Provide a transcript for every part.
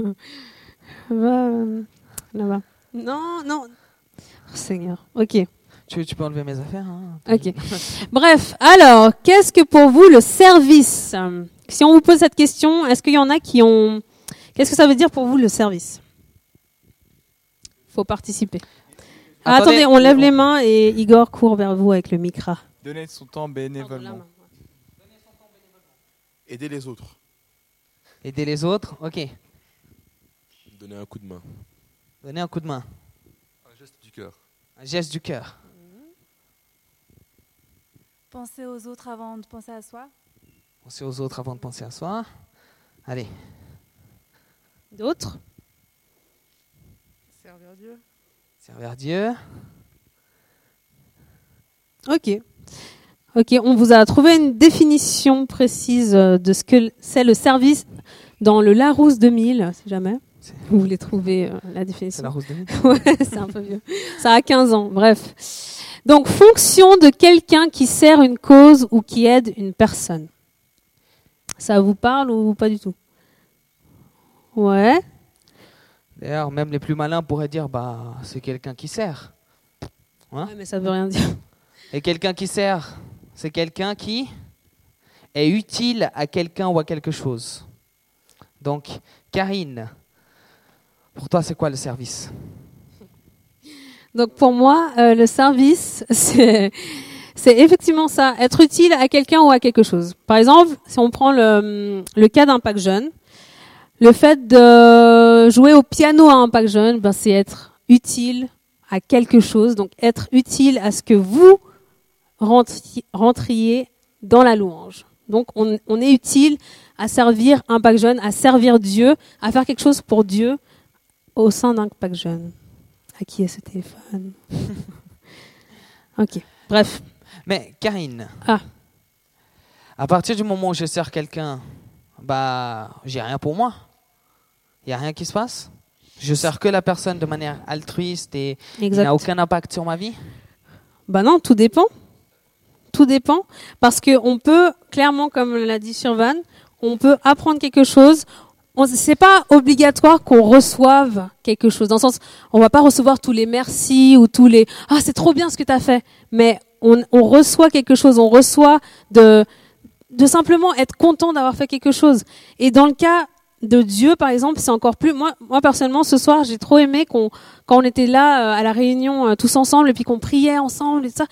Va euh, là-bas. Non, non. Oh, Seigneur. Ok. Tu, tu peux enlever mes affaires hein Ok. Bref, alors, qu'est-ce que pour vous le service? Si on vous pose cette question, est-ce qu'il y en a qui ont... Qu'est-ce que ça veut dire pour vous le service? Faut participer. Ah, attendez, on lève les mains et Igor court vers vous avec le micra. Donner son temps bénévolement. Aider les autres. Aider les autres, ok. Donner un coup de main. Donner un coup de main. Un geste du cœur. Un geste du cœur. Penser aux autres avant de penser à soi. Penser aux autres avant de penser à soi. Allez. D'autres? Servir Dieu. Servir Dieu. Ok. Ok, on vous a trouvé une définition précise de ce que c'est le service dans le Larousse 2000, si jamais. Vous voulez trouver euh, la définition. C'est Larousse 2000 Ouais, c'est un peu vieux. Ça a 15 ans, bref. Donc, fonction de quelqu'un qui sert une cause ou qui aide une personne. Ça vous parle ou pas du tout? Ouais. D'ailleurs, même les plus malins pourraient dire bah c'est quelqu'un qui sert. Hein? Ouais, mais ça veut rien dire. Et quelqu'un qui sert, c'est quelqu'un qui est utile à quelqu'un ou à quelque chose. Donc, Karine, pour toi, c'est quoi le service? Donc, pour moi, euh, le service, c'est effectivement ça, être utile à quelqu'un ou à quelque chose. Par exemple, si on prend le, le cas d'un pack jeune, le fait de jouer au piano à un pack jeune, ben, c'est être utile à quelque chose, donc être utile à ce que vous rentriez dans la louange. Donc on, on est utile à servir un pack jeune, à servir Dieu, à faire quelque chose pour Dieu au sein d'un pack jeune. À qui est ce téléphone Ok, bref. Mais Karine, ah. à partir du moment où je sers quelqu'un, bah, j'ai rien pour moi. Il n'y a rien qui se passe Je sers que la personne de manière altruiste et il n'a aucun impact sur ma vie Bah non, tout dépend. Tout dépend. Parce qu'on peut, clairement, comme l'a dit Survan, on peut apprendre quelque chose. C'est pas obligatoire qu'on reçoive quelque chose. Dans le sens, on va pas recevoir tous les merci ou tous les ah c'est trop bien ce que tu as fait. Mais on, on reçoit quelque chose. On reçoit de de simplement être content d'avoir fait quelque chose. Et dans le cas de Dieu, par exemple, c'est encore plus. Moi, moi personnellement, ce soir, j'ai trop aimé qu'on, quand on était là euh, à la réunion euh, tous ensemble et puis qu'on priait ensemble et ça,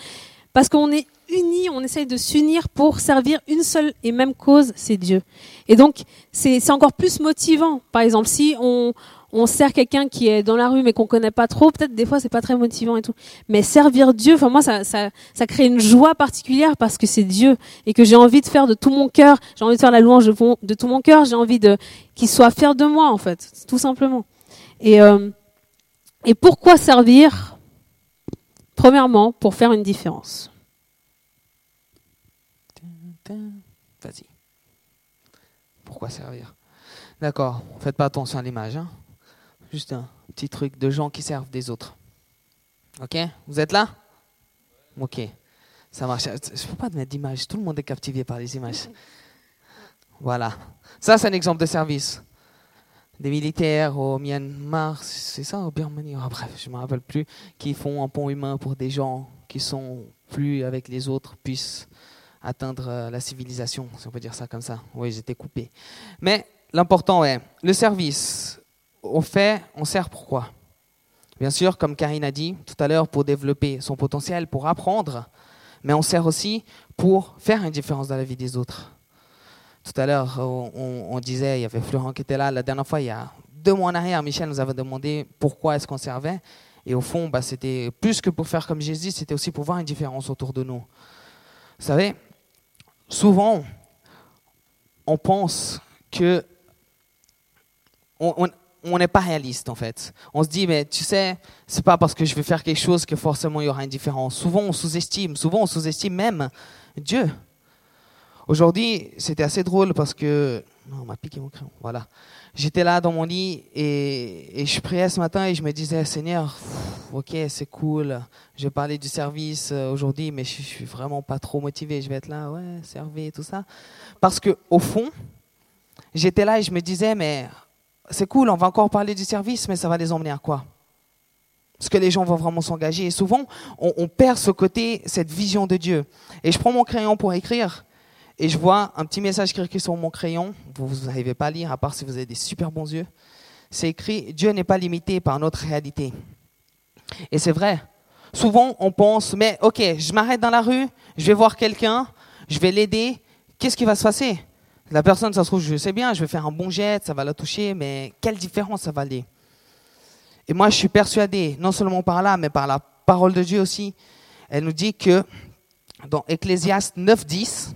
parce qu'on est unis, on essaye de s'unir pour servir une seule et même cause, c'est Dieu. Et donc, c'est, encore plus motivant. Par exemple, si on, on sert quelqu'un qui est dans la rue mais qu'on connaît pas trop, peut-être des fois c'est pas très motivant et tout. Mais servir Dieu, enfin moi ça, ça, ça crée une joie particulière parce que c'est Dieu et que j'ai envie de faire de tout mon cœur, j'ai envie de faire la louange de, de tout mon cœur, j'ai envie de qu'il soit fier de moi en fait, tout simplement. Et euh, et pourquoi servir? Premièrement, pour faire une différence. Vas-y. Pourquoi servir? D'accord, faites pas attention à l'image. Hein Juste un petit truc de gens qui servent des autres. Ok? Vous êtes là? Ok. Ça marche. Je ne peux pas te mettre d'image. Tout le monde est captivé par les images. Voilà. Ça, c'est un exemple de service. Des militaires au Myanmar, c'est ça, au Birmanie, oh, bref, je ne me rappelle plus, qui font un pont humain pour des gens qui sont plus avec les autres, puissent atteindre euh, la civilisation, si on peut dire ça comme ça. Oui, j'étais coupé. Mais l'important est le service on fait, on sert pourquoi? Bien sûr, comme Karine a dit tout à l'heure, pour développer son potentiel, pour apprendre, mais on sert aussi pour faire une différence dans la vie des autres. Tout à l'heure, on, disait, il y avait Florent qui était là, la dernière fois, il y a deux mois en arrière, Michel nous avait demandé pourquoi est-ce qu'on servait. Et au fond, bah, c'était plus que pour faire comme Jésus, c'était aussi pour voir une différence autour de nous. Vous savez, souvent, on pense que on, n'est pas réaliste en fait. On se dit, mais tu sais, c'est pas parce que je vais faire quelque chose que forcément il y aura une différence. Souvent on sous-estime, souvent on sous-estime même Dieu. Aujourd'hui, c'était assez drôle parce que. Non, on m'a piqué mon crayon. Voilà. J'étais là dans mon lit et, je priais ce matin et je me disais, Seigneur, ok, c'est cool. Je parler du service euh, aujourd'hui, mais je, je suis vraiment pas trop motivé. Je vais être là, ouais, servir, tout ça. Parce que au fond, j'étais là et je me disais, mais c'est cool, on va encore parler du service, mais ça va les emmener à quoi? Est-ce que les gens vont vraiment s'engager Et souvent, on perd ce côté, cette vision de Dieu. Et je prends mon crayon pour écrire, et je vois un petit message qui est écrit sur mon crayon. Vous n'arrivez pas à lire, à part si vous avez des super bons yeux. C'est écrit Dieu n'est pas limité par notre réalité. Et c'est vrai. Souvent, on pense, mais ok, je m'arrête dans la rue, je vais voir quelqu'un, je vais l'aider. Qu'est-ce qui va se passer? La personne, ça se trouve, je sais bien, je vais faire un bon jet, ça va la toucher, mais quelle différence ça va aller? Et moi, je suis persuadé, non seulement par là, mais par la parole de Dieu aussi. Elle nous dit que dans Ecclésiaste 9.10,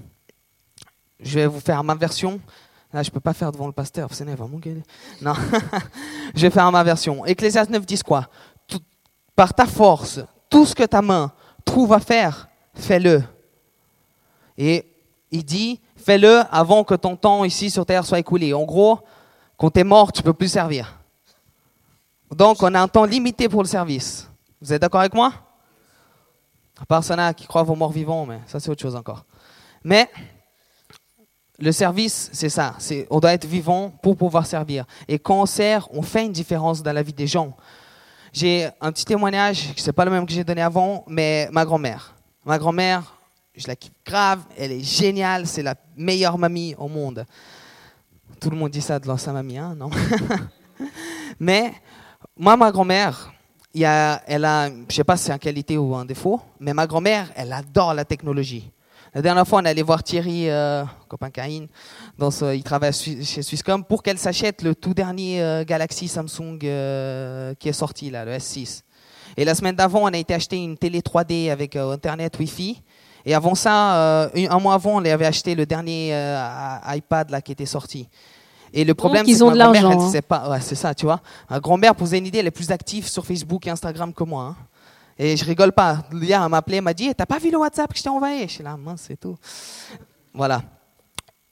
je vais vous faire ma version. Là, je peux pas faire devant le pasteur, il va m'engueuler. Non, je vais faire ma version. Ecclésiaste 9.10 quoi? Tout- Par ta force, tout ce que ta main trouve à faire, fais-le. Et il dit, fais-le avant que ton temps ici sur terre soit écoulé. En gros, quand tu es mort, tu peux plus servir. Donc, on a un temps limité pour le service. Vous êtes d'accord avec moi? À part ça, qui croient aux morts vivants, mais ça, c'est autre chose encore. Mais le service, c'est ça. On doit être vivant pour pouvoir servir. Et quand on sert, on fait une différence dans la vie des gens. J'ai un petit témoignage, c'est pas le même que j'ai donné avant, mais ma grand-mère. Ma grand-mère, je la kiffe grave, elle est géniale, c'est la meilleure mamie au monde. Tout le monde dit ça de sa mamie, hein, non? Mais moi, ma grand-mère, il y elle a, je sais pas si c'est une qualité ou un défaut, mais ma grand-mère, elle adore la technologie. La dernière fois, on est allé voir Thierry, euh, copain Caïn, dans ce- il travaille chez Swisscom, pour qu'elle s'achète le tout dernier euh, Galaxy Samsung euh, qui est sorti, là, le S6. Et la semaine d'avant, on a été acheter une télé 3D avec euh, Internet Wi-Fi. Et avant ça, euh, un mois avant, on avait acheté le dernier euh, iPad là, qui était sorti. Et le problème, c'est que ma grand-mère, elle hein. sait pas. Ouais, c'est ça, tu vois. Ma grand-mère, pour vous avez une idée, elle est plus active sur Facebook et Instagram que moi. hein. Et je rigole pas. Elle m'a appelé, m'a dit T'as pas vu le WhatsApp que je t'ai envoyé? Je suis là, mince, c'est tout. Voilà.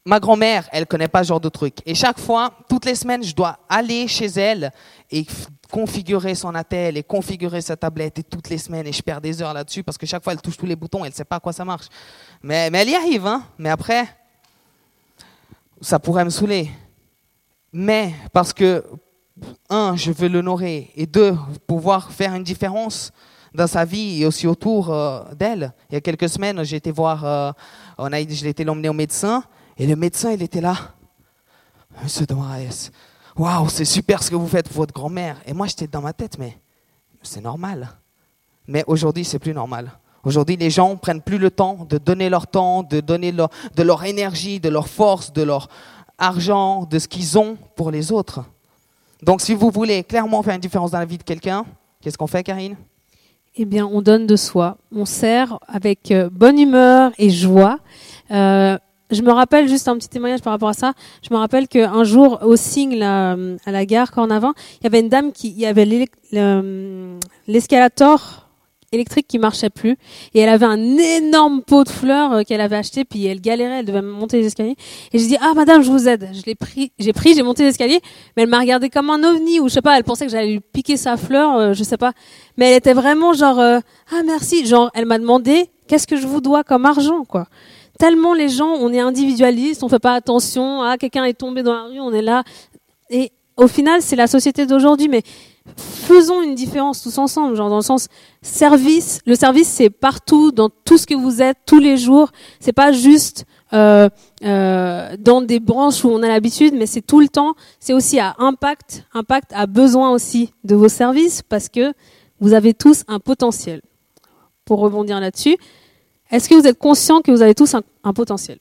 Ma grand-mère, elle connaît pas ce genre de truc. Et chaque fois, toutes les semaines, je dois aller chez elle et configurer son attel et configurer sa tablette et toutes les semaines. Et je perds des heures là-dessus parce que chaque fois, elle touche tous les boutons, elle sait pas à quoi ça marche. Mais, mais elle y arrive, hein. Mais après, ça pourrait me saouler. Mais parce que, un, je veux l'honorer et deux, pouvoir faire une différence dans sa vie et aussi autour euh, d'elle. Il y a quelques semaines, j'ai été voir, euh, je l'ai été l'emmener au médecin et le médecin, il était là. Monsieur de Moraes, waouh, c'est super ce que vous faites pour votre grand-mère. Et moi, j'étais dans ma tête, mais c'est normal. Mais aujourd'hui, c'est plus normal. Aujourd'hui, les gens prennent plus le temps de donner leur temps, de donner de leur énergie, de leur force, de leur argent, de ce qu'ils ont pour les autres. Donc, si vous voulez clairement faire une différence dans la vie de quelqu'un, qu'est-ce qu'on fait, Karine? Eh bien, on donne de soi. On sert avec euh, bonne humeur et joie. Euh, je me rappelle juste un petit témoignage par rapport à ça. Je me rappelle qu'un jour, au signe euh, à la gare, avant, il y avait une dame qui, il y avait le- l'escalator électrique qui marchait plus. Et elle avait un énorme pot de fleurs euh, qu'elle avait acheté puis elle galérait elle devait monter les escaliers. Et j'ai dit ah madame je vous aide. Je l'ai pris j'ai pris j'ai monté les escaliers mais elle m'a regardé comme un ovni ou je sais pas elle pensait que j'allais lui piquer sa fleur euh, je sais pas. Mais elle était vraiment genre euh, ah merci. Genre elle m'a demandé qu'est-ce que je vous dois comme argent quoi? Tellement les gens on est individualiste on fait pas attention ah quelqu'un est tombé dans la rue on est là. Et au final c'est la société d'aujourd'hui mais faisons une différence tous ensemble genre dans le sens service le service c'est partout dans tout ce que vous êtes tous les jours c'est pas juste euh, euh, dans des branches où on a l'habitude mais c'est tout le temps c'est aussi à impact impact a besoin aussi de vos services parce que vous avez tous un potentiel pour rebondir là-dessus est-ce que vous êtes conscient que vous avez tous un, un potentiel?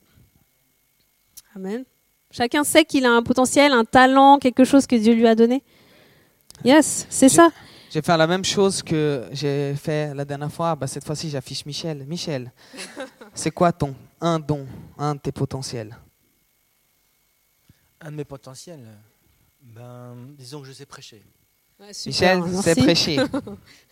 Amen. Chacun sait qu'il a un potentiel, un talent, quelque chose que Dieu lui a donné? Yes, c'est ça. Je vais faire la même chose que j'ai fait la dernière fois. Bah, cette fois-ci, j'affiche Michel. Michel, c'est quoi ton un don, un de tes potentiels? Un de mes potentiels, ben, disons que je sais prêcher. Michel, c'est prêcher.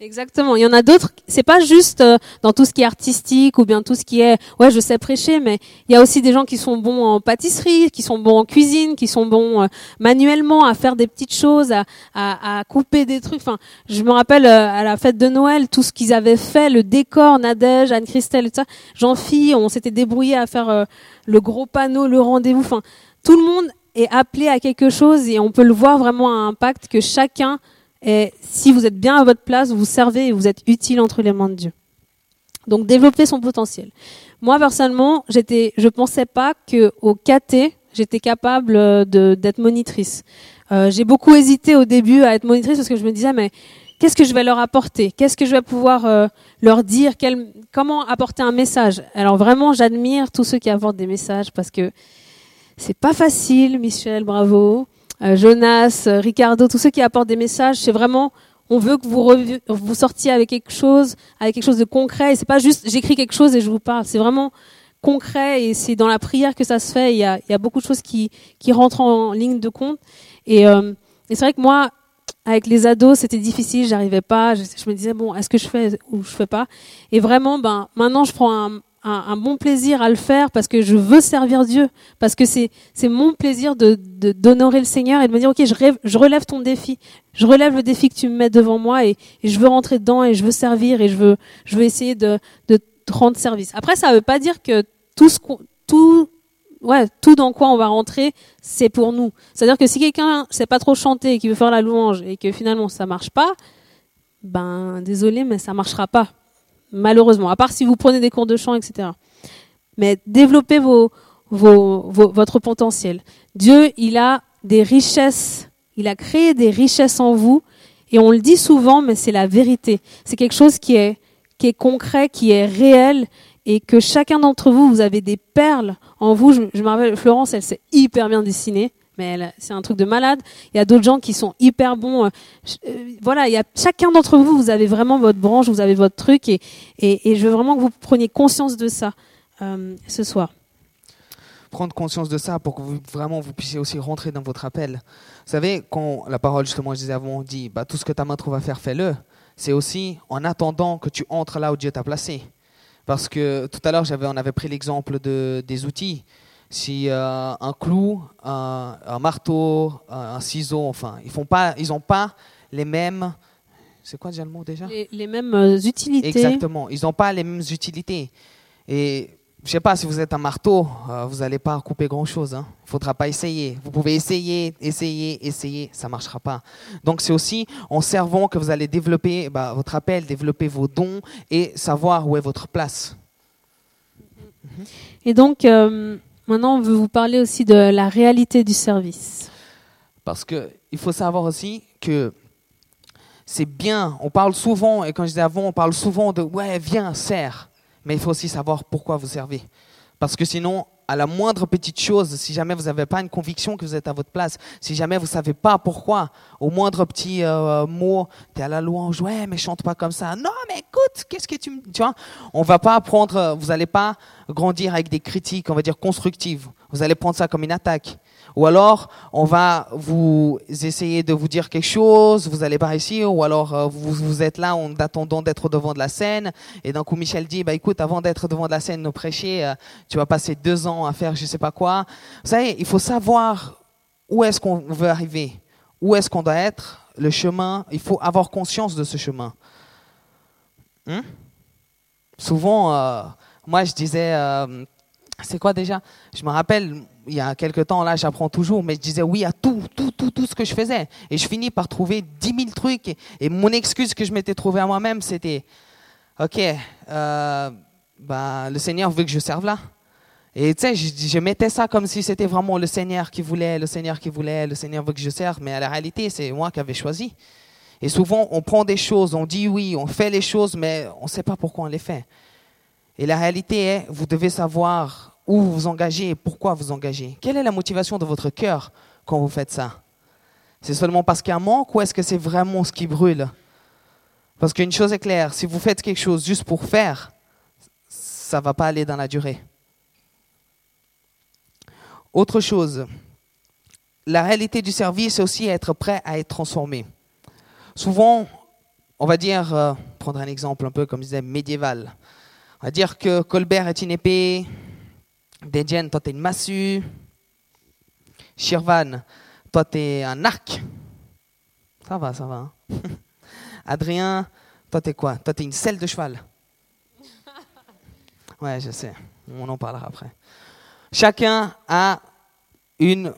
Exactement. Il y en a d'autres. C'est pas juste euh, dans tout ce qui est artistique ou bien tout ce qui est. Ouais, je sais prêcher, mais il y a aussi des gens qui sont bons en pâtisserie, qui sont bons en cuisine, qui sont bons euh, manuellement à faire des petites choses, à, à, à couper des trucs. Enfin, je me rappelle euh, à la fête de Noël tout ce qu'ils avaient fait, le décor, Nadège, Anne Christelle, tout ça. Jean-Phi, on s'était débrouillé à faire le gros panneau, le rendez-vous. Enfin, tout le monde est appelé à quelque chose et on peut le voir vraiment à impact que chacun est, si vous êtes bien à votre place, vous servez et vous êtes utile entre les mains de Dieu. Donc développer son potentiel. Moi personnellement, j'étais, je pensais pas que au KT, j'étais capable euh, de d'être monitrice. Euh, j'ai beaucoup hésité au début à être monitrice parce que je me disais mais qu'est-ce que je vais leur apporter? Qu'est-ce que je vais pouvoir euh, leur dire? Quel, Comment apporter un message? Alors vraiment, j'admire tous ceux qui apportent des messages parce que c'est pas facile. Michel, bravo. Euh, Jonas, euh, Ricardo, tous ceux qui apportent des messages, c'est vraiment on veut que vous vous sortiez avec quelque chose, avec quelque chose de concret. Et c'est pas juste j'écris quelque chose et je vous parle. C'est vraiment concret et c'est dans la prière que ça se fait. Il y a, il y a beaucoup de choses qui, qui rentrent en ligne de compte. Et, euh, et c'est vrai que moi, avec les ados, c'était difficile, j'arrivais pas. Je, je me disais bon, est-ce que je fais ou je fais pas? Et vraiment, ben maintenant, je prends un, un, un bon plaisir à le faire parce que je veux servir Dieu, parce que c'est mon plaisir de de- d'honorer le Seigneur et de me dire ok, je, je relève ton défi, je relève le défi que tu me mets devant moi et, et je veux rentrer dedans et je veux servir et je veux je veux essayer de de te rendre service. Après, ça veut pas dire que tout ce qu'on tout ouais, tout dans quoi on va rentrer, c'est pour nous. C'est-à-dire que si quelqu'un sait pas trop chanter et qui veut faire la louange et que finalement ça marche pas, ben désolé, mais ça marchera pas. Malheureusement, à part si vous prenez des cours de chant, etc. Mais développez vos, votre potentiel. Dieu, il a des richesses, il a créé des richesses en vous, et on le dit souvent, mais c'est la vérité. C'est quelque chose qui est, qui est concret, qui est réel, et que chacun d'entre vous, vous avez des perles en vous. Je, je me rappelle, Florence, elle s'est hyper bien dessinée, mais c'est un truc de malade. Il y a d'autres gens qui sont hyper bons. euh, euh, voilà, il y a chacun d'entre vous, vous avez vraiment votre branche, vous avez votre truc, et, et, je veux vraiment que vous preniez conscience de ça euh, ce soir. prendre conscience de ça pour que vous, vraiment vous puissiez aussi rentrer dans votre appel. Vous savez, quand la parole, justement, je disais avant, dit bah, tout ce que ta main trouve à faire, fais-le. C'est aussi en attendant que tu entres là où Dieu t'a placé. Parce que tout à l'heure, on avait pris l'exemple de, des outils. Si euh, un clou, un, un marteau, un, un ciseau, enfin, ils font pas, ils pas les mêmes. C'est quoi déjà le mot déjà? Les, les mêmes euh, utilités. Exactement. Ils n'ont pas les mêmes utilités. Et je sais pas, si vous êtes un marteau, euh, vous n'allez pas couper grand-chose. Il hein. ne faudra pas essayer. Vous pouvez essayer, essayer, essayer, ça ne marchera pas. Donc c'est aussi en servant que vous allez développer bah, votre appel, développer vos dons et savoir où est votre place. Et donc, euh, maintenant, on veut vous parler aussi de la réalité du service. Parce qu'il faut savoir aussi que c'est bien, on parle souvent, et quand je disais avant, on parle souvent de ouais, viens, sers. Mais il faut aussi savoir pourquoi vous servez. Parce que sinon, à la moindre petite chose, si jamais vous n'avez pas une conviction que vous êtes à votre place, si jamais vous ne savez pas pourquoi, au moindre petit euh, mot, tu es à la louange, ouais, mais chante pas comme ça. Non, mais écoute, qu'est-ce que tu me. Tu vois, on va pas prendre, vous n'allez pas grandir avec des critiques, on va dire constructives. Vous allez prendre ça comme une attaque. Ou alors, on va vous essayer de vous dire quelque chose, vous allez pas réussir, ou alors euh, vous, vous êtes là en attendant d'être devant de la scène, et d'un coup Michel dit, bah écoute, avant d'être devant de la scène, nous prêcher, euh, tu vas passer deux ans à faire je sais pas quoi. Vous savez, il faut savoir où est-ce qu'on veut arriver, où est-ce qu'on doit être, le chemin, il faut avoir conscience de ce chemin. Hein Souvent, euh, moi je disais, c'est quoi déjà? Je me rappelle, il y a quelques temps, là, j'apprends toujours, mais je disais oui à tout, tout, tout, tout ce que je faisais. Et je finis par trouver 10 000 trucs. Et, mon excuse que je m'étais trouvé à moi-même, c'était, OK, euh, bah, le Seigneur veut que je serve là. Et tu sais, je, je mettais ça comme si c'était vraiment le Seigneur qui voulait, le Seigneur qui voulait, le Seigneur veut que je serve. Mais à la réalité, c'est moi qui avais choisi. Et souvent, on prend des choses, on dit oui, on fait les choses, mais on ne sait pas pourquoi on les fait. Et la réalité est, vous devez savoir où vous vous engagez et pourquoi vous engagez. Quelle est la motivation de votre cœur quand vous faites ça? C'est seulement parce qu'il y a un manque ou est-ce que c'est vraiment ce qui brûle? Parce qu'une chose est claire, si vous faites quelque chose juste pour faire, ça ne va pas aller dans la durée. Autre chose, la réalité du service, c'est aussi être prêt à être transformé. Souvent, on va dire, euh, prendre un exemple un peu comme je disais, médiéval. On va dire que Colbert est une épée, Dedienne, toi, t'es une massue, Shirvan, toi, t'es un arc. Ça va, ça va. hein. Adrien, toi, t'es quoi? Toi, t'es une selle de cheval. Ouais, je sais. On en parlera après. Chacun a une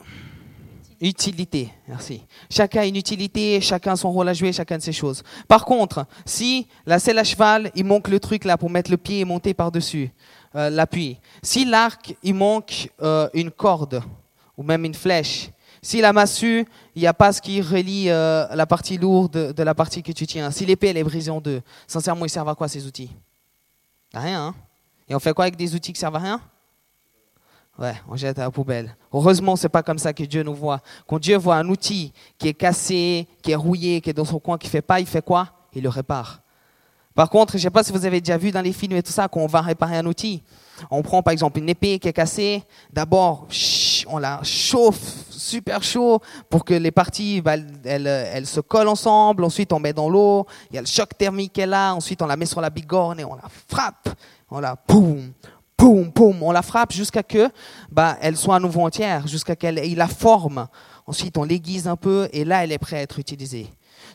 utilité. Merci. Chacun a une utilité, chacun son rôle à jouer, chacun de ses choses. Par contre, si la selle à cheval, il manque le truc là pour mettre le pied et monter par-dessus euh, l'appui. Si l'arc, il manque euh, une corde ou même une flèche. Si la massue, il n'y a pas ce qui relie euh, la partie lourde de la partie que tu tiens. Si l'épée, elle est brisée en deux. Sincèrement, ils servent à quoi ces outils? À rien. Hein et on fait quoi avec des outils qui servent à rien? Ouais, on jette à la poubelle. Heureusement, c'est pas comme ça que Dieu nous voit. Quand Dieu voit un outil qui est cassé, qui est rouillé, qui est dans son coin, qui fait pas, il fait quoi? Il le répare. Par contre, je sais pas si vous avez déjà vu dans les films et tout ça, qu'on va réparer un outil, on prend par exemple une épée qui est cassée. D'abord, on la chauffe super chaud pour que les parties bah, elles, se collent ensemble. Ensuite, on met dans l'eau. Il y a le choc thermique qu'elle a. Ensuite, on la met sur la bigorne et on la frappe. On la boum, boum, boum. On la frappe jusqu'à que bah, elle soit à nouveau entière, jusqu'à qu'elle ait la forme. Ensuite, on l'aiguise un peu et là, elle est prête à être utilisée.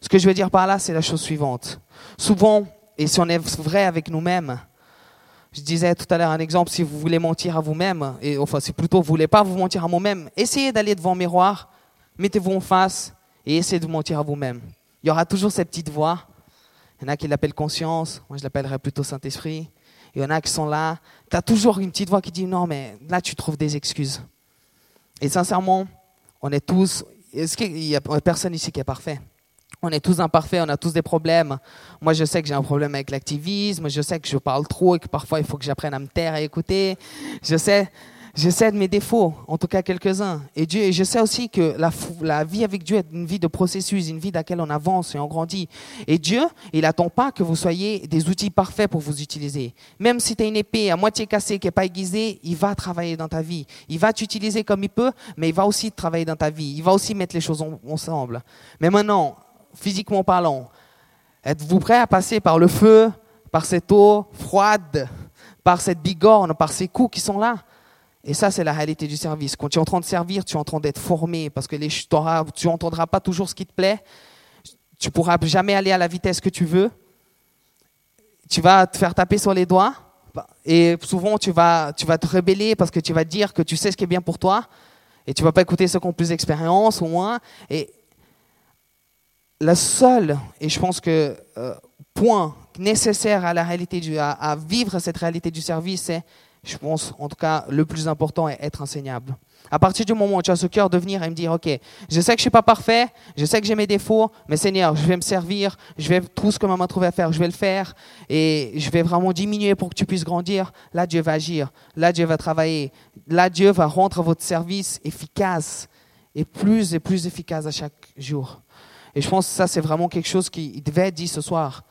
Ce que je veux dire par là, c'est la chose suivante. Souvent, et si on est vrai avec nous-mêmes, je disais tout à l'heure un exemple, si vous voulez mentir à vous-même, et enfin c'est plutôt vous voulez pas vous mentir à vous-même, essayez d'aller devant un miroir, mettez-vous en face et essayez de vous mentir à vous-même. Il y aura toujours cette petite voix. Il y en a qui l'appellent conscience, moi je l'appellerais plutôt Saint-Esprit. Il y en a qui sont là. Tu as toujours une petite voix qui dit non, mais là tu trouves des excuses. Et sincèrement, on est tous. Est-ce qu'il n'y a personne ici qui est parfait? On est tous imparfaits, on a tous des problèmes. Moi, je sais que j'ai un problème avec l'activisme, je sais que je parle trop et que parfois il faut que j'apprenne à me taire et écouter. Je sais, je sais de mes défauts, en tout cas quelques-uns. Et Dieu, je sais aussi que la, vie avec Dieu est une vie de processus, une vie dans laquelle on avance et on grandit. Et Dieu, il n'attend pas que vous soyez des outils parfaits pour vous utiliser. Même si tu as une épée à moitié cassée qui n'est pas aiguisée, il va travailler dans ta vie. Il va t'utiliser comme il peut, mais il va aussi travailler dans ta vie. Il va aussi mettre les choses ensemble. Mais maintenant, physiquement parlant Êtes-vous prêt à passer par le feu, par cette eau froide, par cette bigorne, par ces coups qui sont là? Et ça, c'est la réalité du service. Quand tu es en train de servir, tu es en train d'être formé parce que tu n'entendras pas toujours ce qui te plaît. Tu pourras jamais aller à la vitesse que tu veux. Tu vas te faire taper sur les doigts. Et souvent, tu vas, te rebeller parce que tu vas dire que tu sais ce qui est bien pour toi. Et tu vas pas écouter ceux qui ont plus d'expérience ou moins. Et la seule, et je pense que euh, point nécessaire à la réalité du, vivre cette réalité du service, c'est, je pense, en tout cas, le plus important est être enseignable. À partir du moment où tu as ce cœur de venir et me dire, OK, je sais que je suis pas parfait, je sais que j'ai mes défauts, mais Seigneur, je vais me servir, je vais tout ce que maman trouvé à faire, je vais le faire et je vais vraiment diminuer pour que tu puisses grandir. Là, Dieu va agir. Là, Dieu va travailler. Là, Dieu va rendre votre service efficace et plus et plus efficace à chaque jour. Et je pense que ça, c'est vraiment quelque chose qui devait être dit ce soir.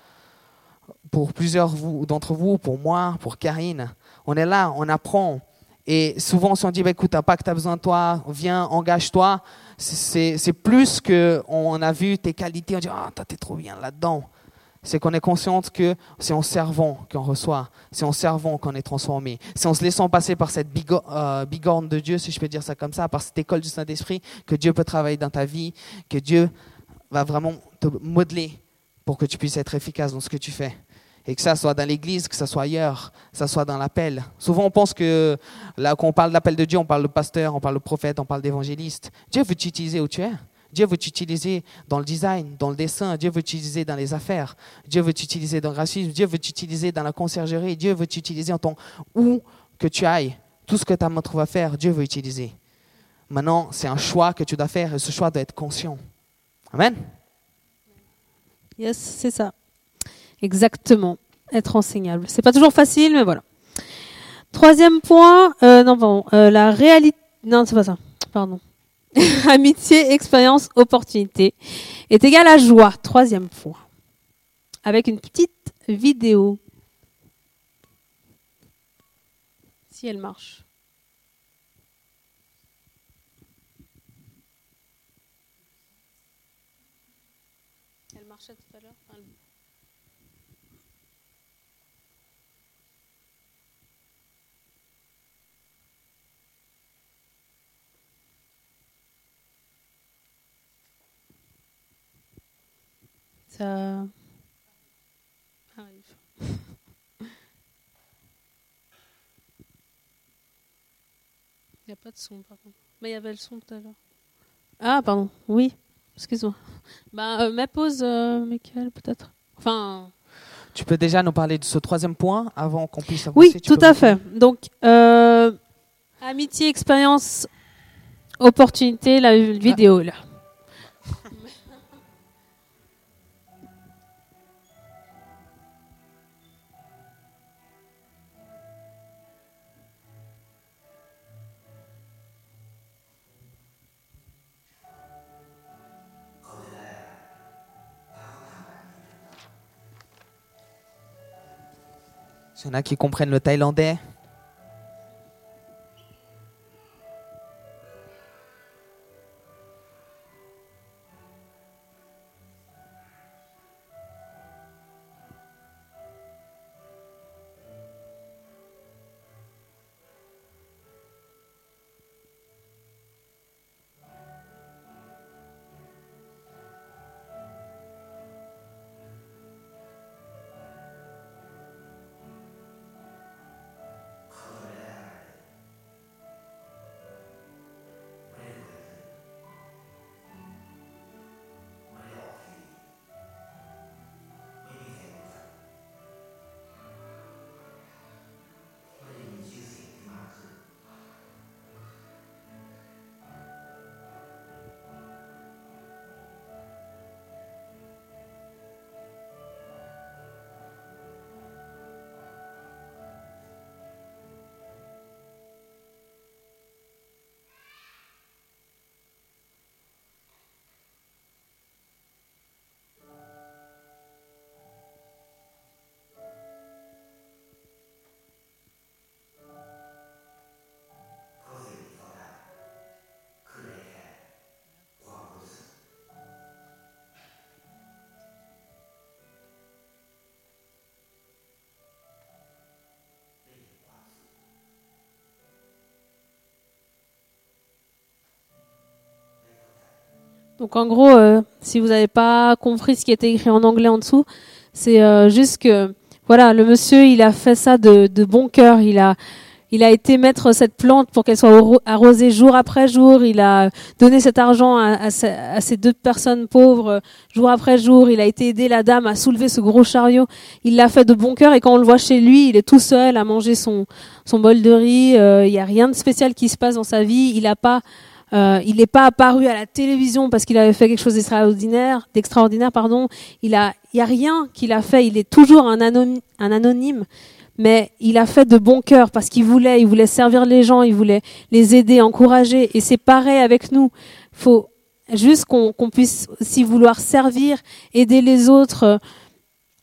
Pour plusieurs d'entre vous, pour moi, pour Karine. On est là, on apprend. Et souvent, si on dit, bah, écoute, t'as pas que tu as besoin de toi, viens, engage-toi, c'est plus qu'on a vu tes qualités, on dit, ah, t'es trop bien là-dedans. C'est qu'on est consciente que c'est en servant qu'on reçoit, c'est en servant qu'on est transformé, c'est en se laissant passer par cette euh, bigorne de Dieu, si je peux dire ça comme ça, par cette école du Saint-Esprit, que Dieu peut travailler dans ta vie, que Dieu va vraiment te modeler pour que tu puisses être efficace dans ce que tu fais. Et que ça soit dans l'église, que ça soit ailleurs, que ça soit dans l'appel. Souvent, on pense que là, quand on parle d'appel de Dieu, on parle de pasteur, on parle de prophète, on parle d'évangéliste. Dieu veut t'utiliser où tu es. Dieu veut t'utiliser dans le design, dans le dessin. Dieu veut t'utiliser dans les affaires. Dieu veut t'utiliser dans le racisme. Dieu veut t'utiliser dans la conciergerie. Dieu veut t'utiliser en tant où que tu ailles. Tout ce que ta main trouve à faire, Dieu veut utiliser. Maintenant, c'est un choix que tu dois faire et ce choix doit être conscient. Amen. Yes, c'est ça. Exactement. Être enseignable. C'est pas toujours facile, mais voilà. Troisième point, euh, non, bon, euh, la réalité. Non, c'est pas ça. Pardon. Amitié, expérience, opportunité est égal à joie. Troisième point. Avec une petite vidéo. Si elle marche. Ça arrive. Il n'y a pas de son par contre. Mais il y avait le son tout à l'heure. Ah, pardon. Oui. Excuse-moi. Bah, euh, ma pause, euh, Michael, peut-être. Enfin. Tu peux déjà nous parler de ce troisième point avant qu'on puisse avancer Oui, tout à fait. Donc, euh, amitié, expérience, opportunité, la vidéo là. S'il y en a qui comprennent le thaïlandais. Donc en gros, euh, si vous n'avez pas compris ce qui était écrit en anglais en dessous, c'est euh, juste que voilà, le monsieur, il a fait ça de, de bon cœur. Il a, il a été mettre cette plante pour qu'elle soit arro- arrosée jour après jour. Il a donné cet argent à, à ces- deux personnes pauvres euh, jour après jour. Il a été aider la dame à soulever ce gros chariot. Il l'a fait de bon cœur et quand on le voit chez lui, il est tout seul à manger son, son bol de riz. Euh, Il n'y a rien de spécial qui se passe dans sa vie. Il a pas euh, il n'est pas apparu à la télévision parce qu'il avait fait quelque chose d'extraordinaire, d'extraordinaire, pardon. Il a, y a rien qu'il a fait. Il est toujours un anonyme, un anonyme, mais il a fait de bon cœur parce qu'il voulait, il voulait servir les gens, il voulait les aider, encourager. Et c'est pareil avec nous. Faut juste qu'on puisse aussi vouloir servir, aider les autres. euh,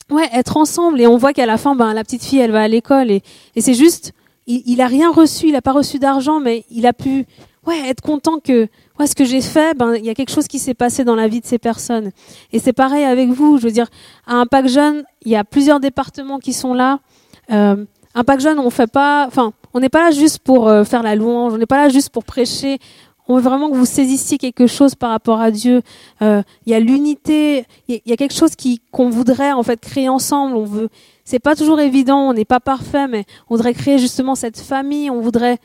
Ouais, être ensemble. Et on voit qu'à la fin, ben, la petite fille, elle va à l'école et, et c'est juste, il, il a rien reçu, il a pas reçu d'argent, mais il a pu, ouais, être content que, ouais, ce que j'ai fait, ben, il y a quelque chose qui s'est passé dans la vie de ces personnes. Et c'est pareil avec vous. Je veux dire, à Impact Jeune, il y a plusieurs départements qui sont là. Euh, Impact Jeune, on fait pas, enfin, on n'est pas là juste pour euh, faire la louange, on n'est pas là juste pour prêcher. On veut vraiment que vous saisissiez quelque chose par rapport à Dieu. Euh, Il y a l'unité, il y y a quelque chose qui qu'on voudrait en fait créer ensemble. On veut, c'est pas toujours évident, on n'est pas parfait, mais on voudrait créer justement cette famille. On voudrait,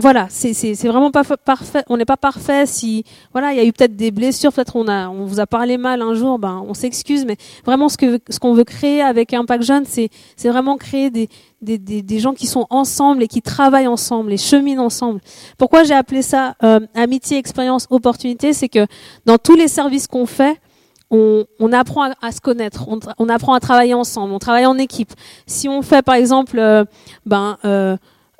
voilà, c'est vraiment pas fa- parfait. On n'est pas parfait. Si voilà, il y a eu peut-être des blessures, peut-être on a, on vous a parlé mal un jour, ben on s'excuse, mais vraiment ce que ce qu'on veut créer avec Impact Jeune, c'est c'est vraiment créer des des, des, gens qui sont ensemble et qui travaillent ensemble et cheminent ensemble. Pourquoi j'ai appelé ça euh, amitié, expérience, opportunité C'est que dans tous les services qu'on fait, on, on apprend à, se connaître, on apprend à travailler ensemble, on travaille en équipe. Si on fait par exemple euh, ben, euh,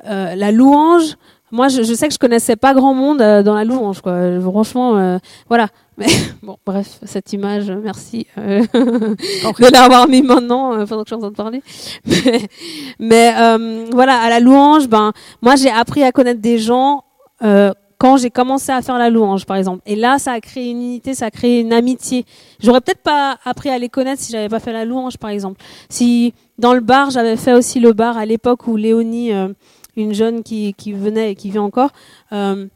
euh, la louange, moi je, je sais que je connaissais pas grand monde euh, dans la louange, quoi. Franchement, euh, voilà. Mais bon, bref, cette image, merci euh, de l'avoir mis maintenant euh, pendant que je suis en train de parler. Mais, mais, euh, voilà, à la louange, ben moi j'ai appris à connaître des gens euh, quand j'ai commencé à faire la louange, par exemple. Et là, ça a créé une unité, ça a créé une amitié. J'aurais peut-être pas appris à les connaître si j'avais pas fait la louange, par exemple. Si dans le bar, j'avais fait aussi le bar à l'époque où Léonie, une jeune qui, venait et qui vit encore, euh,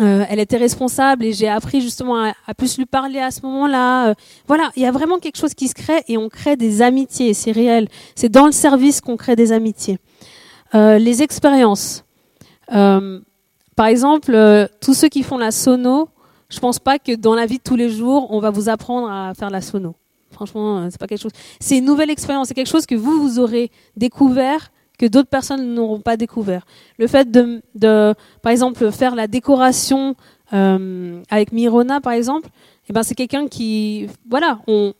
euh, elle était responsable et j'ai appris justement à, plus lui parler à ce moment-là. Euh, voilà, il y a vraiment quelque chose qui se crée et on crée des amitiés, c'est réel. C'est dans le service qu'on crée des amitiés. Les expériences. Par exemple, tous ceux qui font la sono, je pense pas que dans la vie de tous les jours, on va vous apprendre à faire la sono. Franchement, c'est pas quelque chose. C'est une nouvelle expérience. C'est quelque chose que vous vous aurez découvert que d'autres personnes n'auront pas découvert. Le fait de, de, par exemple, faire la décoration euh, avec Mirona, par exemple, eh ben c'est quelqu'un qui, voilà, on,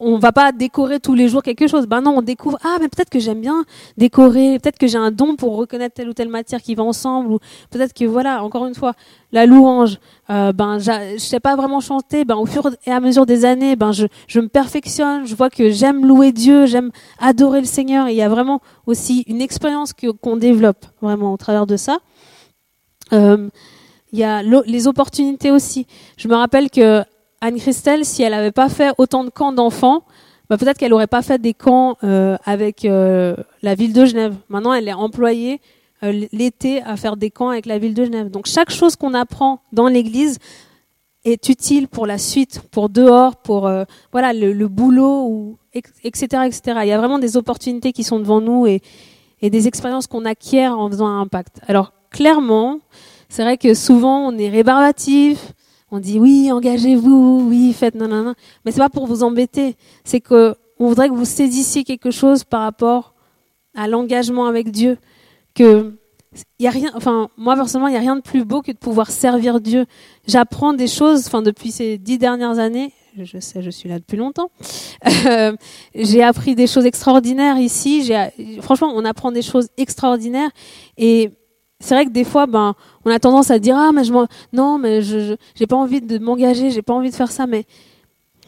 on va pas décorer tous les jours quelque chose. Ben non, on découvre. Ah, mais peut-être que j'aime bien décorer. Peut-être que j'ai un don pour reconnaître telle ou telle matière qui va ensemble. Ou peut-être que voilà, encore une fois, la louange. Euh, ben, je sais pas vraiment chanter. Ben, au fur et à mesure des années, ben, je, me perfectionne. Je vois que j'aime louer Dieu, j'aime adorer le Seigneur. Et il y a vraiment aussi une expérience que qu'on développe vraiment au travers de ça. Euh, il y a les opportunités aussi. Je me rappelle que Anne-Christelle, si elle n'avait pas fait autant de camps d'enfants, bah, peut-être qu'elle n'aurait pas fait des camps euh, avec euh, la ville de Genève. Maintenant, elle est employée euh, l'été à faire des camps avec la ville de Genève. Donc chaque chose qu'on apprend dans l'Église est utile pour la suite, pour dehors, pour euh, voilà le, le boulot, ou, etc., etc. Il y a vraiment des opportunités qui sont devant nous et, et des expériences qu'on acquiert en faisant un impact. Alors clairement, c'est vrai que souvent on est rébarbatif, on dit oui, engagez-vous, oui, faites nanana, mais c'est pas pour vous embêter, c'est que on voudrait que vous saisissiez quelque chose par rapport à l'engagement avec Dieu, que y a rien, enfin moi personnellement, il y a rien de plus beau que de pouvoir servir Dieu. J'apprends des choses, enfin depuis ces dix dernières années, je sais, je suis là depuis longtemps. Euh, j'ai appris des choses extraordinaires ici. Franchement, on apprend des choses extraordinaires et c'est vrai que des fois, ben, on a tendance à dire ah mais je non mais je j'ai pas envie de m'engager, j'ai pas envie de faire ça, mais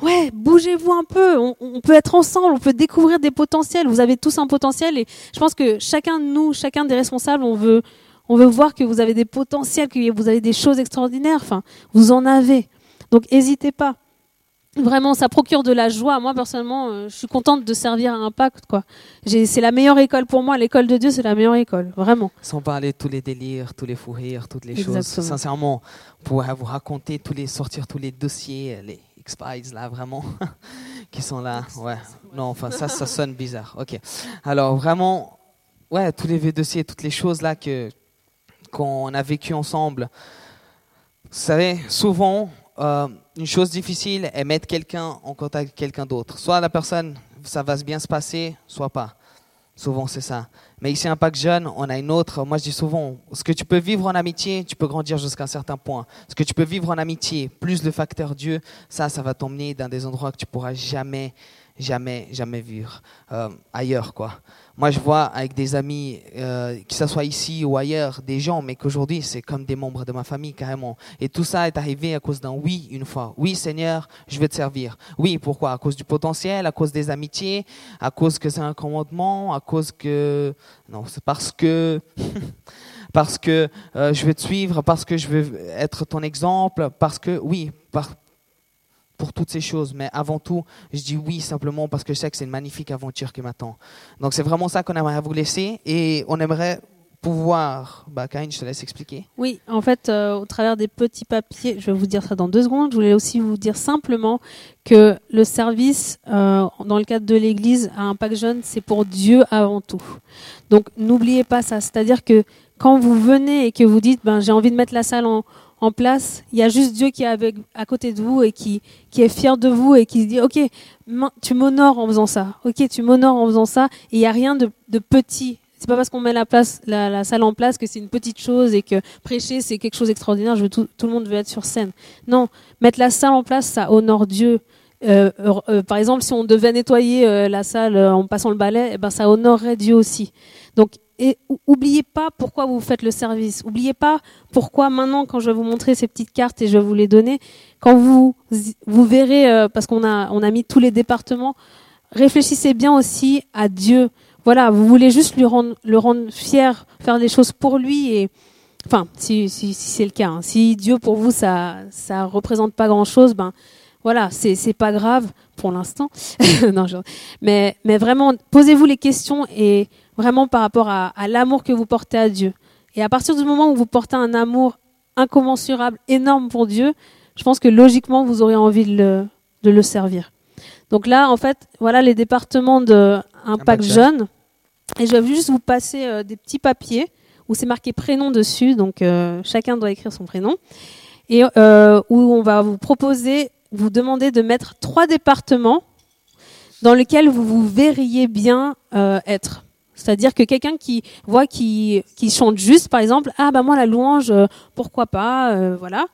ouais, bougez-vous un peu. On, on peut être ensemble, on peut découvrir des potentiels. Vous avez tous un potentiel et je pense que chacun de nous, chacun des responsables, on veut on veut voir que vous avez des potentiels, que vous avez des choses extraordinaires. Enfin, vous en avez. Donc, n'hésitez pas. Vraiment, ça procure de la joie. Moi, personnellement, euh, je suis contente de servir à Impact. Quoi. C'est la meilleure école pour moi. L'école de Dieu, c'est la meilleure école. Vraiment. Sans parler de tous les délires, tous les fous rires, toutes les choses. Sincèrement, pourrait vous raconter tous les, sortir tous les dossiers, les X-Pies là, vraiment, qui sont là. Ouais. Non, enfin, ça, ça sonne bizarre. Ok. Alors, vraiment, ouais, tous les dossiers, toutes les choses là que, qu'on a vécues ensemble. Vous savez, souvent, euh, une chose difficile est mettre quelqu'un en contact avec quelqu'un d'autre. Soit la personne, ça va bien se passer, soit pas. Souvent, c'est ça. Mais ici, Impact Jeune, on a une autre. Moi, je dis souvent, ce que tu peux vivre en amitié, tu peux grandir jusqu'à un certain point. Ce que tu peux vivre en amitié, plus le facteur Dieu, ça, ça va t'emmener dans des endroits que tu pourras jamais, jamais, jamais vivre euh, ailleurs, quoi. Moi, je vois avec des amis, euh, que ce soit ici ou ailleurs, des gens, mais qu'aujourd'hui, c'est comme des membres de ma famille, carrément. Et tout ça est arrivé à cause d'un oui une fois. Oui, Seigneur, je veux te servir. Oui, pourquoi? À cause du potentiel, à cause des amitiés, à cause que c'est un commandement, à cause que... Non, c'est parce que... parce que euh, je veux te suivre, parce que je veux être ton exemple, parce que... Oui, par, pour toutes ces choses. Mais avant tout, je dis oui simplement parce que je sais que c'est une magnifique aventure qui m'attend. Donc c'est vraiment ça qu'on aimerait vous laisser et on aimerait pouvoir... Bah, Karine, je te laisse expliquer. Oui, en fait, euh, au travers des petits papiers, je vais vous dire ça dans deux secondes. Je voulais aussi vous dire simplement que le service, euh, dans le cadre de l'Église, à Impact Jeune, c'est pour Dieu avant tout. Donc, n'oubliez pas ça. C'est-à-dire que quand vous venez et que vous dites, ben, j'ai envie de mettre la salle en, en place, il y a juste Dieu qui est avec, à côté de vous et qui, qui est fier de vous et qui se dit, OK, tu m'honores en faisant ça. OK, tu m'honores en faisant ça. Et il n'y a rien de, de petit. C'est pas parce qu'on met la, place, la, salle en place que c'est une petite chose et que prêcher c'est quelque chose d'extraordinaire. Je veux tout, tout le monde veut être sur scène. Non, mettre la salle en place, ça honore Dieu. Euh, euh, par exemple, si on devait nettoyer euh, la salle en passant le balai, eh ben, ça honorerait Dieu aussi. Donc, et, ou- oubliez pas pourquoi vous faites le service. Oubliez pas pourquoi maintenant, quand je vais vous montrer ces petites cartes et je vais vous les donner, quand vous vous verrez, euh, parce qu'on a on a mis tous les départements, réfléchissez bien aussi à Dieu. Voilà, vous voulez juste lui rendre, le rendre fier, faire des choses pour lui et enfin, si, si, si c'est le cas, hein. si Dieu pour vous ça ça représente pas grand chose, ben voilà, c'est c'est pas grave pour l'instant. non, je- mais mais vraiment posez-vous les questions et vraiment par rapport à, à l'amour que vous portez à Dieu. Et à partir du moment où vous portez un amour incommensurable, énorme pour Dieu, je pense que logiquement vous aurez envie de le, de le servir. Donc là, en fait, voilà les départements de Impact Jeune. Et je vais juste vous passer euh, des petits papiers où c'est marqué prénom dessus, donc euh, chacun doit écrire son prénom. et euh, où on va vous proposer, vous demander de mettre trois départements dans lesquels vous vous verriez bien être. C'est-à-dire que quelqu'un qui voit qui, qui chante juste, par exemple, ah bah moi la louange, euh, pourquoi pas, euh, voilà.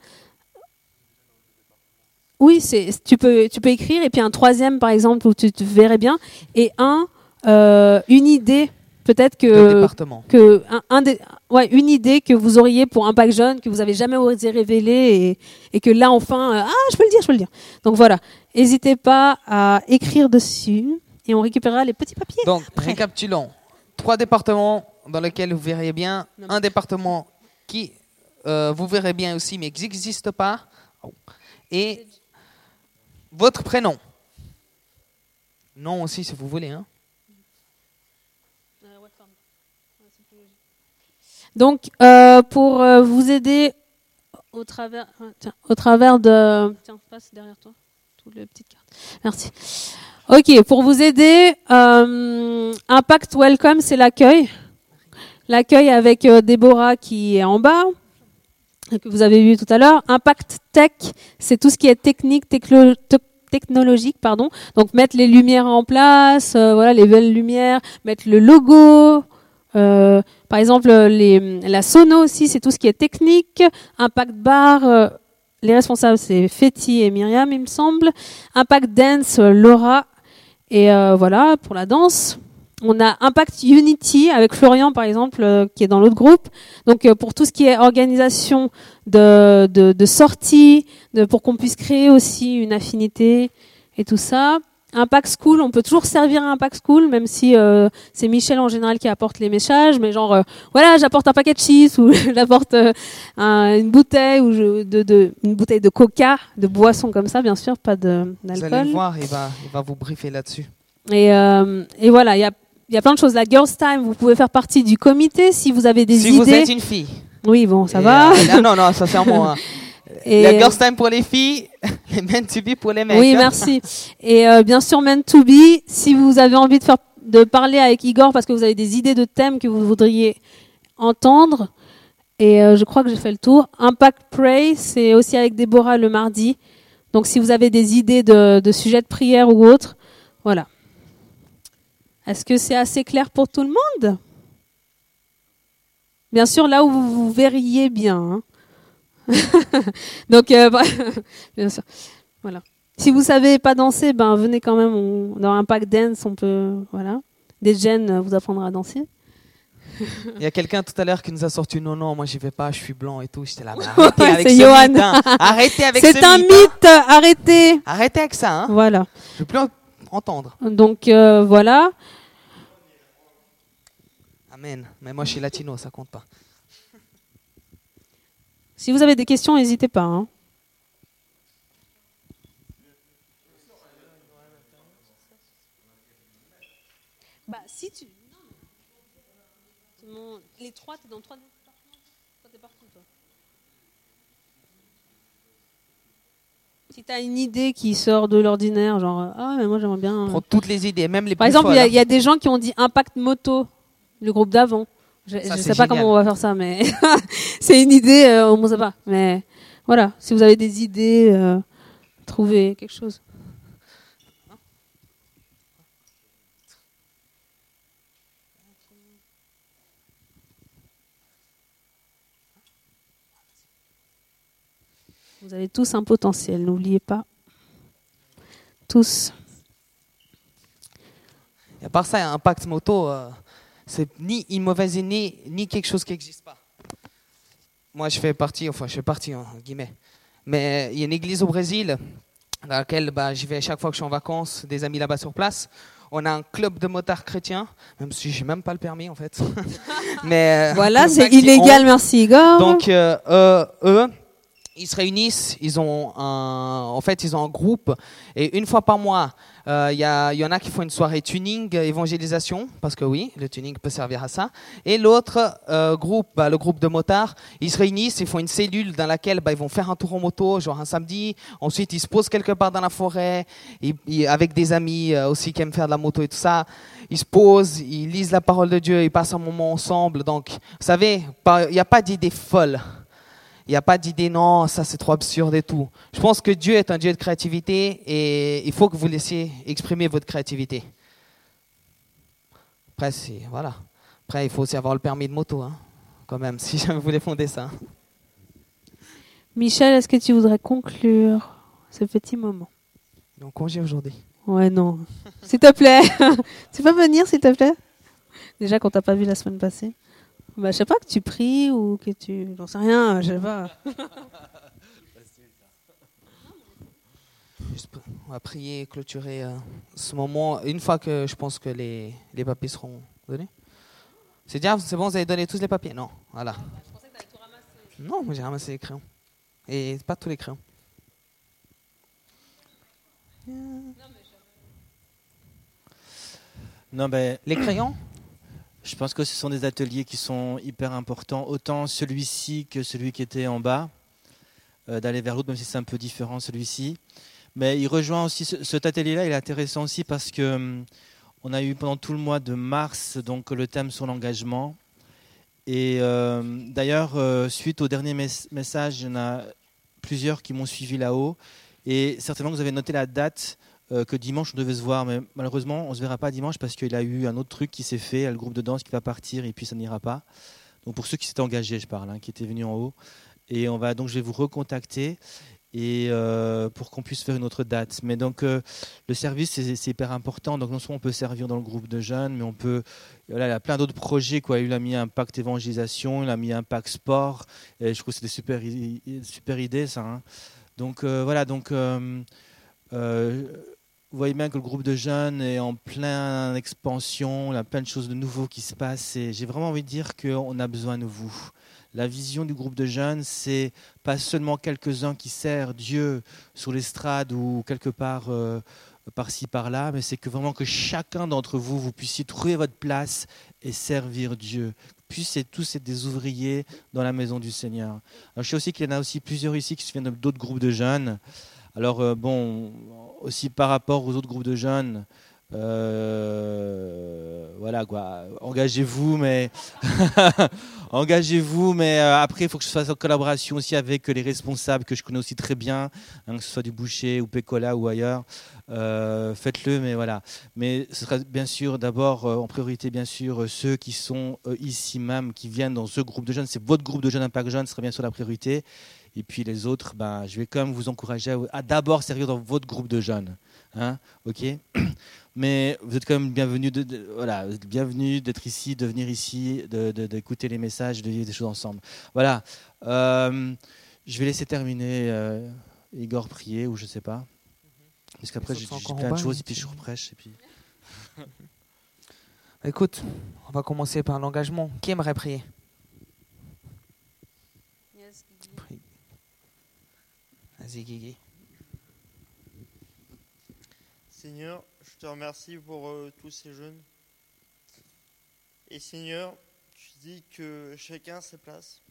Oui, c'est tu peux tu peux écrire et puis un troisième par exemple où tu te verrais bien et un euh, une idée peut-être que département. que un, un des, ouais, une idée que vous auriez pour Impact Jeune que vous avez jamais osé révéler et, et que là enfin euh, ah je peux le dire je peux le dire donc voilà n'hésitez pas à écrire dessus et on récupérera les petits papiers Donc, après. récapitulons. Trois départements dans lesquels vous verriez bien. Un département qui euh, vous verrez bien aussi, mais qui n'existe pas. Et votre prénom. Nom aussi, si vous voulez. Hein. donc euh, pour euh, vous aider au travers tiens, au travers de tiens passe derrière toi toutes les petites cartes merci ok pour vous aider euh, Impact Welcome c'est l'accueil l'accueil avec euh, Déborah qui est en bas que vous avez vu tout à l'heure. Impact Tech, c'est tout ce qui est technique, technologique, pardon. Donc mettre les lumières en place, euh, voilà les belles lumières, mettre le logo. euh, par exemple, les, la sono aussi, c'est tout ce qui est technique. Impact Bar, euh, les responsables c'est Fetty et Myriam, il me semble. Impact Dance, Laura. Et euh, voilà pour la danse. On a Impact Unity avec Florian par exemple euh, qui est dans l'autre groupe. Donc euh, pour tout ce qui est organisation de, de, sorties, pour qu'on puisse créer aussi une affinité et tout ça. Impact School, on peut toujours servir à Impact School, même si euh, c'est Michel en général qui apporte les messages, mais genre euh, voilà, j'apporte un paquet de cheese ou j'apporte euh, un- une bouteille ou je- de, de une bouteille de Coca, de boisson comme ça, bien sûr, pas de Vous allez le d'alcool. voir, il va, il va vous briefer là-dessus. Et, et voilà, il y a il y a plein de choses. La Girls Time, vous pouvez faire partie du comité si vous avez des si idées. vous êtes une fille. Oui, bon, ça Et, va. euh, ah non, non, sincèrement. Et- La girls time pour les filles, les men to be pour les mecs. Oui, hein. merci. Et euh, bien sûr, Man to Be, si vous avez envie de faire de parler avec Igor parce que vous avez des idées de thèmes que vous voudriez entendre, et euh, je crois que j'ai fait le tour. Impact Pray, c'est aussi avec Déborah le mardi. Donc si vous avez des idées de, de sujets de prière ou autre, voilà. Est-ce que c'est assez clair pour tout le monde? Bien sûr, là où vous vous verriez bien. hein. Donc, euh, bien sûr. Voilà. Si vous savez pas danser, ben venez quand même. On, dans Impact Dance, on peut, voilà. Des gènes euh, vous apprendra à danser. Il y a quelqu'un tout à l'heure qui nous a sorti non, non, moi j'y vais pas, je suis blanc et tout. J'étais là, arrêtez Ouais, avec c'est ce Johan. mythe, hein. Arrêtez avec C'est ce un mythe, hein. mythe. Arrêtez. Arrêtez avec ça, hein. Voilà. Je veux plus en- entendre. Donc euh, voilà. Amen. Mais moi je suis latino, ça compte pas. Si vous avez des questions, n'hésitez pas. hein. Bah, si tu. Les trois, t'es dans trois départements Toi, t'es partout, toi. Si t'as une idée qui sort de l'ordinaire, genre, euh, ah, mais moi j'aimerais bien. Prends toutes les idées, même les Par plus exemple, il y, a- folles, il y a des gens qui ont dit impact moto, le groupe d'avant. Je ne Ça, sais c'est pas comment on va faire ça, mais c'est une idée, euh, on ne sait pas. Mais voilà, si vous avez des idées, euh, trouvez quelque chose. Vous avez tous un potentiel, n'oubliez pas. Tous. Et à part ça, Impact Moto, euh, c'est ni une mauvaise idée, ni quelque chose qui n'existe pas. Moi, je fais partie, enfin, je fais partie, en guillemets. Mais il y a une église au Brésil dans laquelle bah, j'y vais chaque fois que je suis en vacances, des amis là-bas sur place. On a un club de motards chrétiens, même si j'ai même pas le permis en fait. Mais euh, Voilà, c'est illégal, merci Igor. Donc euh, euh, eux, ils se réunissent, ils ont un, en fait ils ont un groupe et une fois par mois, euh, il y, a- il y en a qui font une soirée tuning, euh, évangélisation, parce que oui, le tuning peut servir à ça. Et l'autre euh, groupe, bah, le groupe de motards, ils se réunissent, ils font une cellule dans laquelle bah, ils vont faire un tour en moto, genre un samedi. Ensuite, ils se posent quelque part dans la forêt, avec des amis euh, aussi qui aiment faire de la moto et tout ça. Ils se posent, ils lisent la parole de Dieu, ils passent un moment ensemble. Donc, vous savez, il n'y a pas d'idée folle. Il n'y a pas d'idée, non, ça c'est trop absurde et tout. Je pense que Dieu est un Dieu de créativité et il faut que vous laissiez exprimer votre créativité. Après, voilà. Après, il faut aussi avoir le permis de moto, hein, quand même, si jamais vous voulez fonder ça. Michel, est-ce que tu voudrais conclure ce petit moment? Donc, congé aujourd'hui. Ouais, non. s'il te plaît. tu peux venir, s'il te plaît? Déjà qu'on t'a pas vu la semaine passée. Bah, je sais pas que tu pries ou que tu. J'en sais rien, je sais pas. Juste, on va prier, clôturer euh, ce moment une fois que je pense que les, les papiers seront donnés. C'est bien, c'est bon, vous avez donné tous les papiers? Non, voilà. Non, moi j'ai ramassé les crayons. Et pas tous les crayons. Non, ben, Les crayons? Je pense que ce sont des ateliers qui sont hyper importants, autant celui-ci que celui qui était en bas, euh, d'aller vers l'autre, même si c'est un peu différent celui-ci. Mais il rejoint aussi ce- cet atelier-là, il est intéressant aussi parce que hum, on a eu pendant tout le mois de mars donc le thème sur l'engagement. Et euh, d'ailleurs, euh, suite au dernier mes- message, il y en a plusieurs qui m'ont suivi là-haut. Et certainement vous avez noté la date que dimanche on devait se voir, mais malheureusement on ne se verra pas dimanche parce qu'il a eu un autre truc qui s'est fait, il y a le groupe de danse qui va partir et puis ça n'ira pas. Donc pour ceux qui s'étaient engagés, je parle, hein, qui étaient venus en haut. Et on va donc je vais vous recontacter et euh, pour qu'on puisse faire une autre date. Mais donc euh, le service c'est hyper important. Donc non seulement on peut servir dans le groupe de jeunes, mais on peut voilà, il y a plein d'autres projets quoi. Il a mis un pacte évangélisation, il a mis un pacte sport. Et je trouve que c'est des super super idée ça. hein. Donc euh, voilà donc. euh, euh, vous voyez bien que le groupe de jeunes est en pleine expansion, il y a plein de choses de nouveaux qui se passent et j'ai vraiment envie de dire qu'on a besoin de vous. La vision du groupe de jeunes, c'est pas seulement quelques-uns qui servent Dieu sur l'estrade ou quelque part euh, par-ci par-là, mais c'est que vraiment que chacun d'entre vous, vous puissiez trouver votre place et servir Dieu. Puissez tous être des ouvriers dans la maison du Seigneur. Je sais aussi qu'il y en a aussi plusieurs ici qui viennent d'autres groupes de jeunes. Alors euh, bon, aussi par rapport aux autres groupes de jeunes, euh, voilà quoi, engagez-vous, mais engagez-vous, mais euh, après il faut que je fasse en collaboration aussi avec les responsables que je connais aussi très bien, hein, que ce soit du boucher ou Pécola ou ailleurs. Euh, Faites-le, mais voilà. Mais ce sera bien sûr d'abord euh, en priorité bien sûr ceux qui sont ici même, qui viennent dans ce groupe de jeunes. C'est votre groupe de jeunes Impact Jeunes, ce sera bien sûr la priorité. Et puis les autres, ben, je vais quand même vous encourager à, d'abord servir dans votre groupe de jeunes. Hein, ok? Mais vous êtes quand même bienvenus voilà, d'être ici, de venir ici, d'écouter les messages, de vivre des choses ensemble. Voilà. Euh, je vais laisser terminer euh, Igor prier ou je sais pas. Parce qu'après j'ai plein de choses hein, et puis je reprêche. Et puis... Écoute, on va commencer par l'engagement. Qui aimerait prier? Prie. Vas-y, Guigui. Seigneur, je te remercie pour euh, tous ces jeunes. Et Seigneur, que chacun a sa place.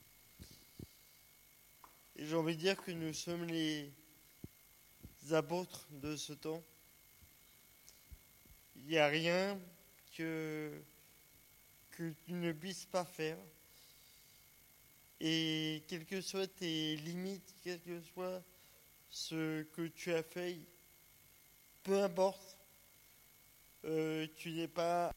Et j'ai envie de dire que nous sommes les apôtres de ce temps. Il n'y a rien que, que tu ne puisses pas faire. Et quelles que soient tes limites, quel que soit ce que tu as fait, peu importe, euh, tu n'es pas